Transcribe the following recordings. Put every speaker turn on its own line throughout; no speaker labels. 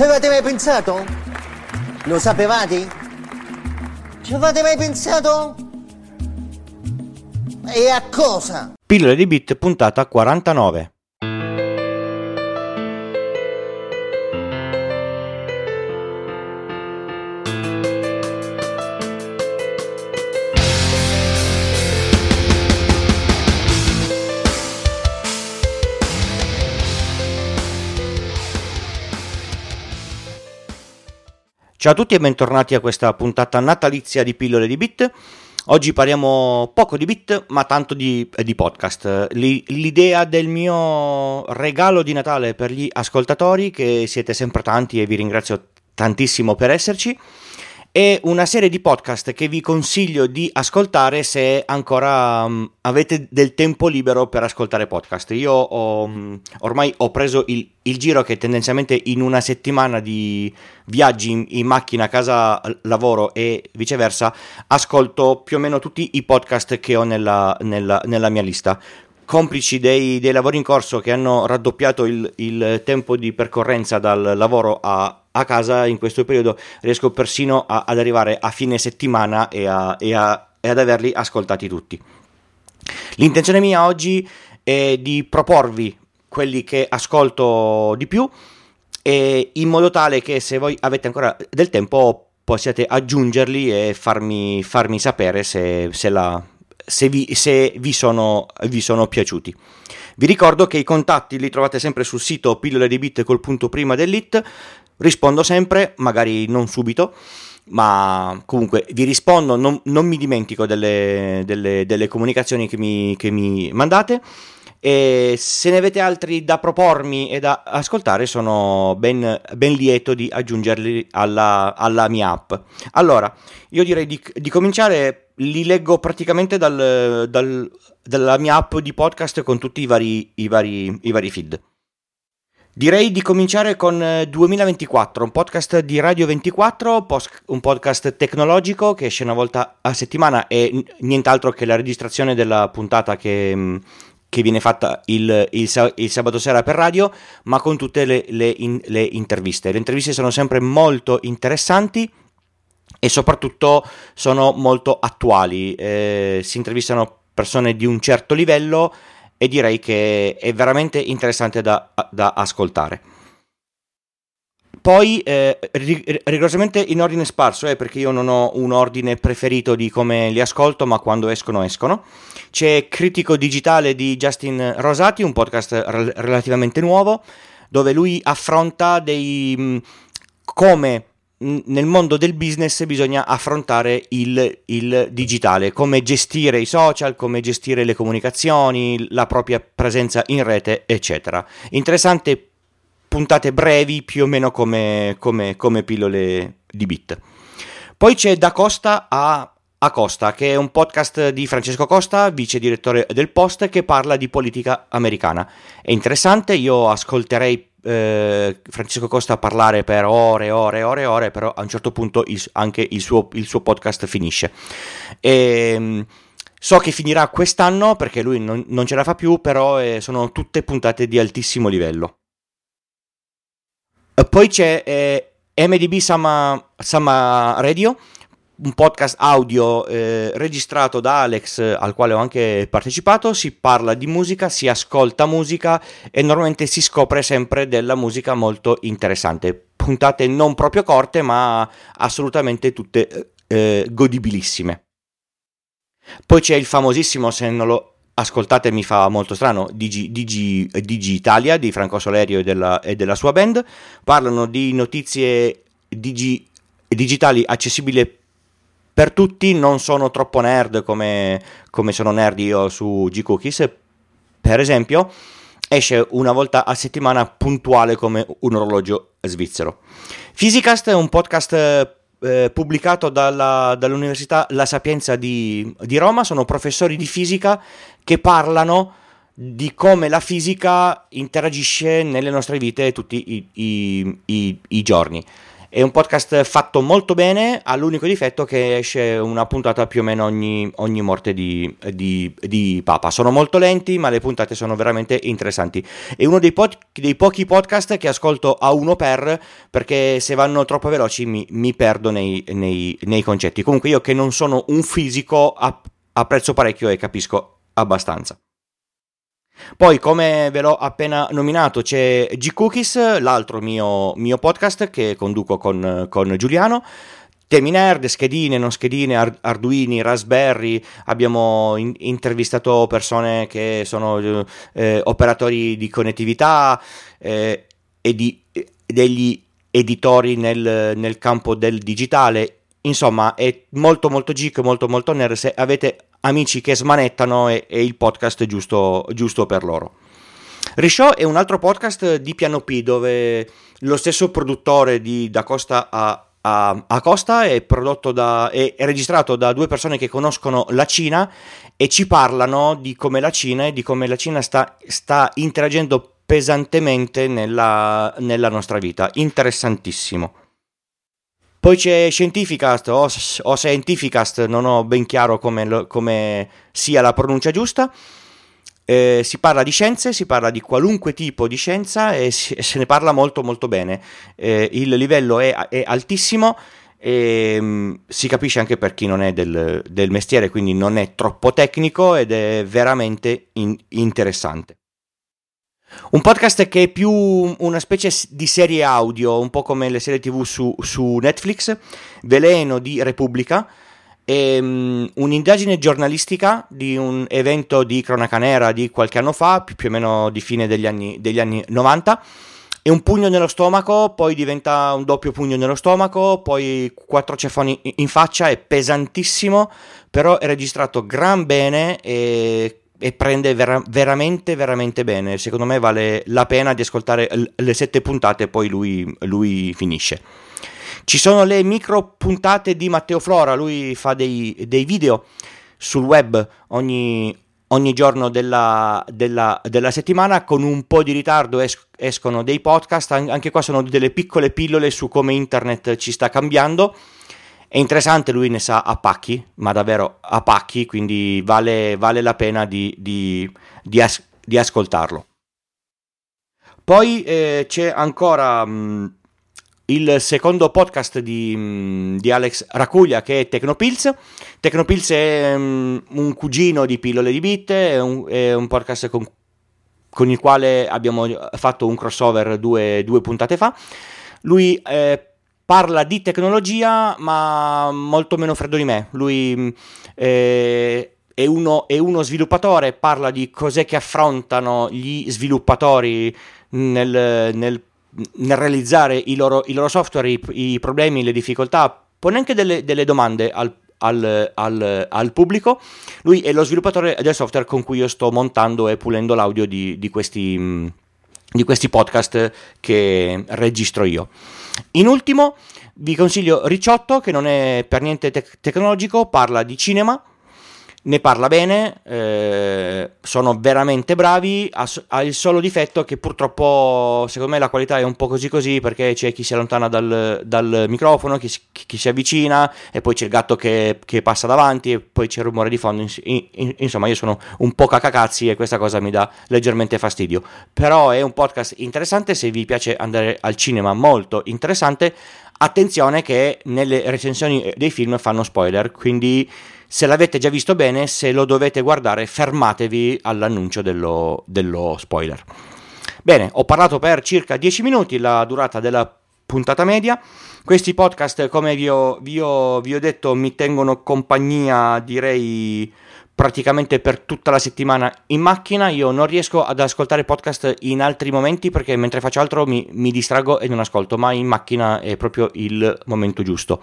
Ci avete mai pensato? Lo sapevate? Ci avete mai pensato? E a cosa?
Pillole di Bit puntata 49. Ciao a tutti e bentornati a questa puntata natalizia di Pillole di Bit. Oggi parliamo poco di bit, ma tanto di, di podcast. L'idea del mio regalo di Natale per gli ascoltatori, che siete sempre tanti e vi ringrazio tantissimo per esserci, è una serie di podcast che vi consiglio di ascoltare se ancora um, avete del tempo libero per ascoltare podcast. Io ho, um, ormai ho preso il, il, giro che tendenzialmente in una settimana di viaggi in, in, macchina, casa, lavoro e viceversa, ascolto più o meno tutti i podcast che ho nella, nella, nella mia lista complici dei, dei, lavori in corso che hanno raddoppiato il, il tempo di percorrenza dal lavoro a, a, casa, in questo periodo riesco persino a, ad arrivare a fine settimana e, a, e, e ad averli ascoltati tutti. L'intenzione mia oggi è di proporvi quelli che ascolto di più in modo tale che se voi avete ancora del tempo possiate aggiungerli e farmi, farmi sapere se, se la, se vi, se vi, sono, vi sono piaciuti. Vi ricordo che i contatti li trovate sempre sul sito pillole di bit col punto prima dell'it. Rispondo sempre, magari non subito, ma comunque vi rispondo, non, non mi dimentico delle, delle, delle comunicazioni che mi, che mi mandate. E se ne avete altri da propormi e da ascoltare, sono ben, ben lieto di aggiungerli alla, alla, mia app. Allora, io direi di, di cominciare, li leggo praticamente dal, dal, dalla mia app di podcast con tutti i vari, i vari, i vari feed. Direi di cominciare con 2024, un podcast di Radio 24, un podcast tecnologico che esce una volta a settimana e nient'altro che la registrazione della puntata che, che viene fatta il, il, il, sabato sera per radio, ma con tutte le, le, in, le, interviste. Le interviste sono sempre molto interessanti e soprattutto sono molto attuali. Eh, si intervistano persone di un certo livello e direi che è veramente interessante da, da ascoltare. Poi, eh, rigorosamente in ordine sparso, eh, perché io non ho un ordine preferito di come li ascolto, ma quando escono, escono. C'è Critico Digitale di Justin Rosati, un podcast re- relativamente nuovo, dove lui affronta dei... Mh, mm, come nel mondo del business bisogna affrontare il, il, digitale, come gestire i social, come gestire le comunicazioni, la propria presenza in rete, eccetera. Interessante puntate brevi più o meno come, come, come pillole di bit. Poi c'è Da Costa a, a Costa, che è un podcast di Francesco Costa, vice direttore del Post, che parla di politica americana. È interessante, io ascolterei eh, Francesco Costa parlare per ore e ore e ore e ore, però a un certo punto il, anche il suo, il suo, podcast finisce. E, ehm, so che finirà quest'anno perché lui non, non ce la fa più, però eh, sono tutte puntate di altissimo livello. Poi c'è eh, MDB Sama, Sama Radio, un podcast audio eh, registrato da Alex al quale ho anche partecipato, si parla di musica, si ascolta musica e normalmente si scopre sempre della musica molto interessante. Puntate non proprio corte ma assolutamente tutte eh, godibilissime. Poi c'è il famosissimo, se non lo ascoltate mi fa molto strano, Digi, Digi, Digi Italia di Franco Solerio e della, e della, sua band, parlano di notizie digi, digitali accessibili per tutti, non sono troppo nerd come, come sono nerd io su G-Cookies, per esempio, esce una volta a settimana puntuale come un orologio svizzero. Physicast è un podcast eh, pubblicato dalla, dall'Università La Sapienza di, di, Roma, sono professori di fisica che parlano di come la fisica interagisce nelle nostre vite tutti i, i, i, i giorni. È un podcast fatto molto bene, ha l'unico difetto che esce una puntata più o meno ogni, ogni morte di, di, di, Papa. Sono molto lenti, ma le puntate sono veramente interessanti. È uno dei, pod, dei pochi podcast che ascolto a uno per, perché se vanno troppo veloci mi, mi perdo nei, nei, nei, concetti. Comunque io che non sono un fisico apprezzo parecchio e capisco abbastanza. Poi, come ve l'ho appena nominato, c'è G-Cookies, l'altro mio, mio, podcast che conduco con, con Giuliano. Temi nerd, schedine, non schedine, Arduini, Raspberry, abbiamo in- intervistato persone che sono eh, operatori di connettività eh, e di, degli editori nel, nel campo del digitale. Insomma, è molto molto geek, molto molto nerd. Se avete amici che smanettano e, e il podcast giusto, giusto per loro. Rishow è un altro podcast di piano P dove lo stesso produttore di Da Costa a, a, a Costa è, da, è, è, registrato da due persone che conoscono la Cina e ci parlano di come la Cina e di come la Cina sta, sta interagendo pesantemente nella, nella nostra vita. Interessantissimo. Poi c'è Scientificast o, o Scientificast, non ho ben chiaro come, come sia la pronuncia giusta. Eh, si parla di scienze, si parla di qualunque tipo di scienza e, si, e se ne parla molto molto bene. Eh, il livello è, è altissimo e um, si capisce anche per chi non è del, del, mestiere, quindi non è troppo tecnico ed è veramente in, interessante. Un podcast che è più una specie di serie audio, un po' come le serie tv su, su Netflix, Veleno di Repubblica, è um, un'indagine giornalistica di un evento di cronaca nera di qualche anno fa, più, più o meno di fine degli anni, degli anni 90. È un pugno nello stomaco, poi diventa un doppio pugno nello stomaco, poi quattro cefoni in faccia, è pesantissimo, però è registrato gran bene e e prende vera- veramente veramente bene. Secondo me vale la pena di ascoltare l- le sette puntate e poi lui, lui, finisce. Ci sono le micro puntate di Matteo Flora. Lui fa dei, dei video sul web ogni, ogni giorno della, della, della, settimana. Con un po' di ritardo es- escono dei podcast. Anche qua sono delle piccole pillole su come internet ci sta cambiando è interessante, lui ne sa a pacchi, ma davvero a pacchi, quindi vale, vale la pena di, di, di, as- di ascoltarlo. Poi eh, c'è ancora mh, mm, il secondo podcast di, mh, mm, di, Alex Racuglia che è Tecnopills. Tecnopills è mh, mm, un cugino di Pillole di Bit, è un, è un podcast con, con, il quale abbiamo fatto un crossover due, due puntate fa. Lui eh, parla di tecnologia, ma molto meno freddo di me. Lui mm, eh, è, uno, è, uno, sviluppatore, parla di cos'è che affrontano gli sviluppatori nel, nel, nel realizzare i loro, i loro software, i, i, problemi, le difficoltà, pone anche delle, delle domande al, al, al, al, pubblico. Lui è lo sviluppatore del software con cui io sto montando e pulendo l'audio di, di, questi, mm, di questi podcast che registro io. In ultimo vi consiglio Ricciotto che non è per niente tec- tecnologico, parla di cinema, ne parla bene, eh, sono veramente bravi, ha, ha, il solo difetto che purtroppo secondo me la qualità è un po' così così perché c'è chi si allontana dal, dal microfono, chi, chi, si avvicina e poi c'è il gatto che, che, passa davanti e poi c'è il rumore di fondo, in, in, insomma io sono un po' cacacazzi e questa cosa mi dà leggermente fastidio, però è un podcast interessante se vi piace andare al cinema molto interessante, attenzione che nelle recensioni dei film fanno spoiler, quindi se l'avete già visto bene, se lo dovete guardare, fermatevi all'annuncio dello, dello spoiler. Bene, ho parlato per circa 10 minuti, la durata della puntata media. Questi podcast, come vi ho, vi ho, vi ho detto, mi tengono compagnia, direi praticamente per tutta la settimana in macchina. Io non riesco ad ascoltare podcast in altri momenti perché mentre faccio altro mi, mi distraggo e non ascolto, ma in macchina è proprio il momento giusto.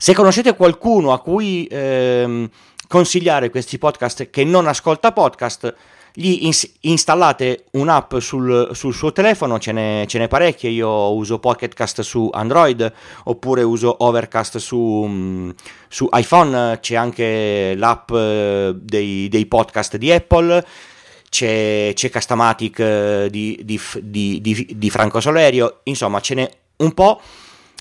Se conoscete qualcuno a cui ehm, consigliare questi podcast che non ascolta podcast, gli ins- installate un'app sul, sul, suo telefono, ce n'è, ce n'è parecchie, io uso Pocketcast su Android oppure uso Overcast su, mm, su iPhone, c'è anche l'app eh, dei, dei, podcast di Apple, c'è, c'è Castamatic eh, di, di, di, di Franco Solerio, insomma ce n'è un po'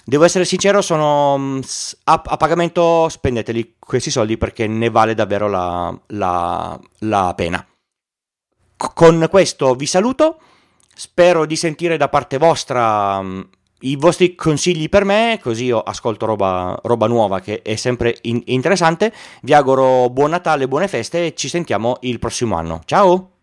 devo essere sincero, sono a, a, pagamento, spendeteli questi soldi perché ne vale davvero la, la, la pena. Con questo vi saluto, spero di sentire da parte vostra i vostri consigli per me, così io ascolto roba, roba nuova che è sempre in- interessante. Vi auguro buon Natale, buone feste e ci sentiamo il prossimo anno. Ciao!